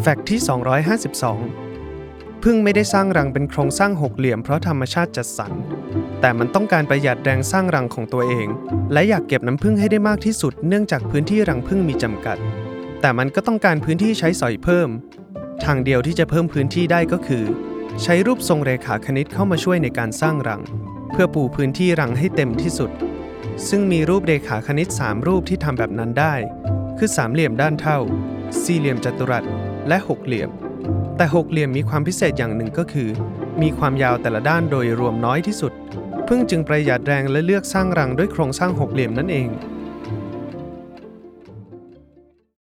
แฟกต์ที่ 252 พึ่งไม่ได้สร้างรังเป็นโครงสร้างหกเหลี่ยมเพราะธรรมชาติจัดสรร แต่มันต้องการประหยัดแรงสร้างรังของตัวเอง และอยากเก็บน้ำผึ้งให้ได้มากที่สุดเนื่องจากพื้นที่รังผึ้งมีจำกัด แต่มันก็ต้องการพื้นที่ใช้สอยเพิ่ม ทางเดียวที่จะเพิ่มพื้นที่ได้ก็คือ ใช้รูปทรงเรขาคณิตเข้ามาช่วยในการสร้างรัง เพื่อปูพื้นที่รังให้เต็มที่สุด ซึ่งมีรูปเรขาคณิต 3 รูปที่ทำแบบนั้นได้ คือสามเหลี่ยมด้านเท่า สี่เหลี่ยมจัตุรัส และหกเหลี่ยม แต่หกเหลี่ยมมีความพิเศษอย่างหนึ่งก็คือ มีความยาวแต่ละด้านโดยรวมน้อยที่สุด พึ่งจึงประหยัดแรงและเลือกสร้างรังด้วยโครงสร้างหกเหลี่ยมนั่นเอง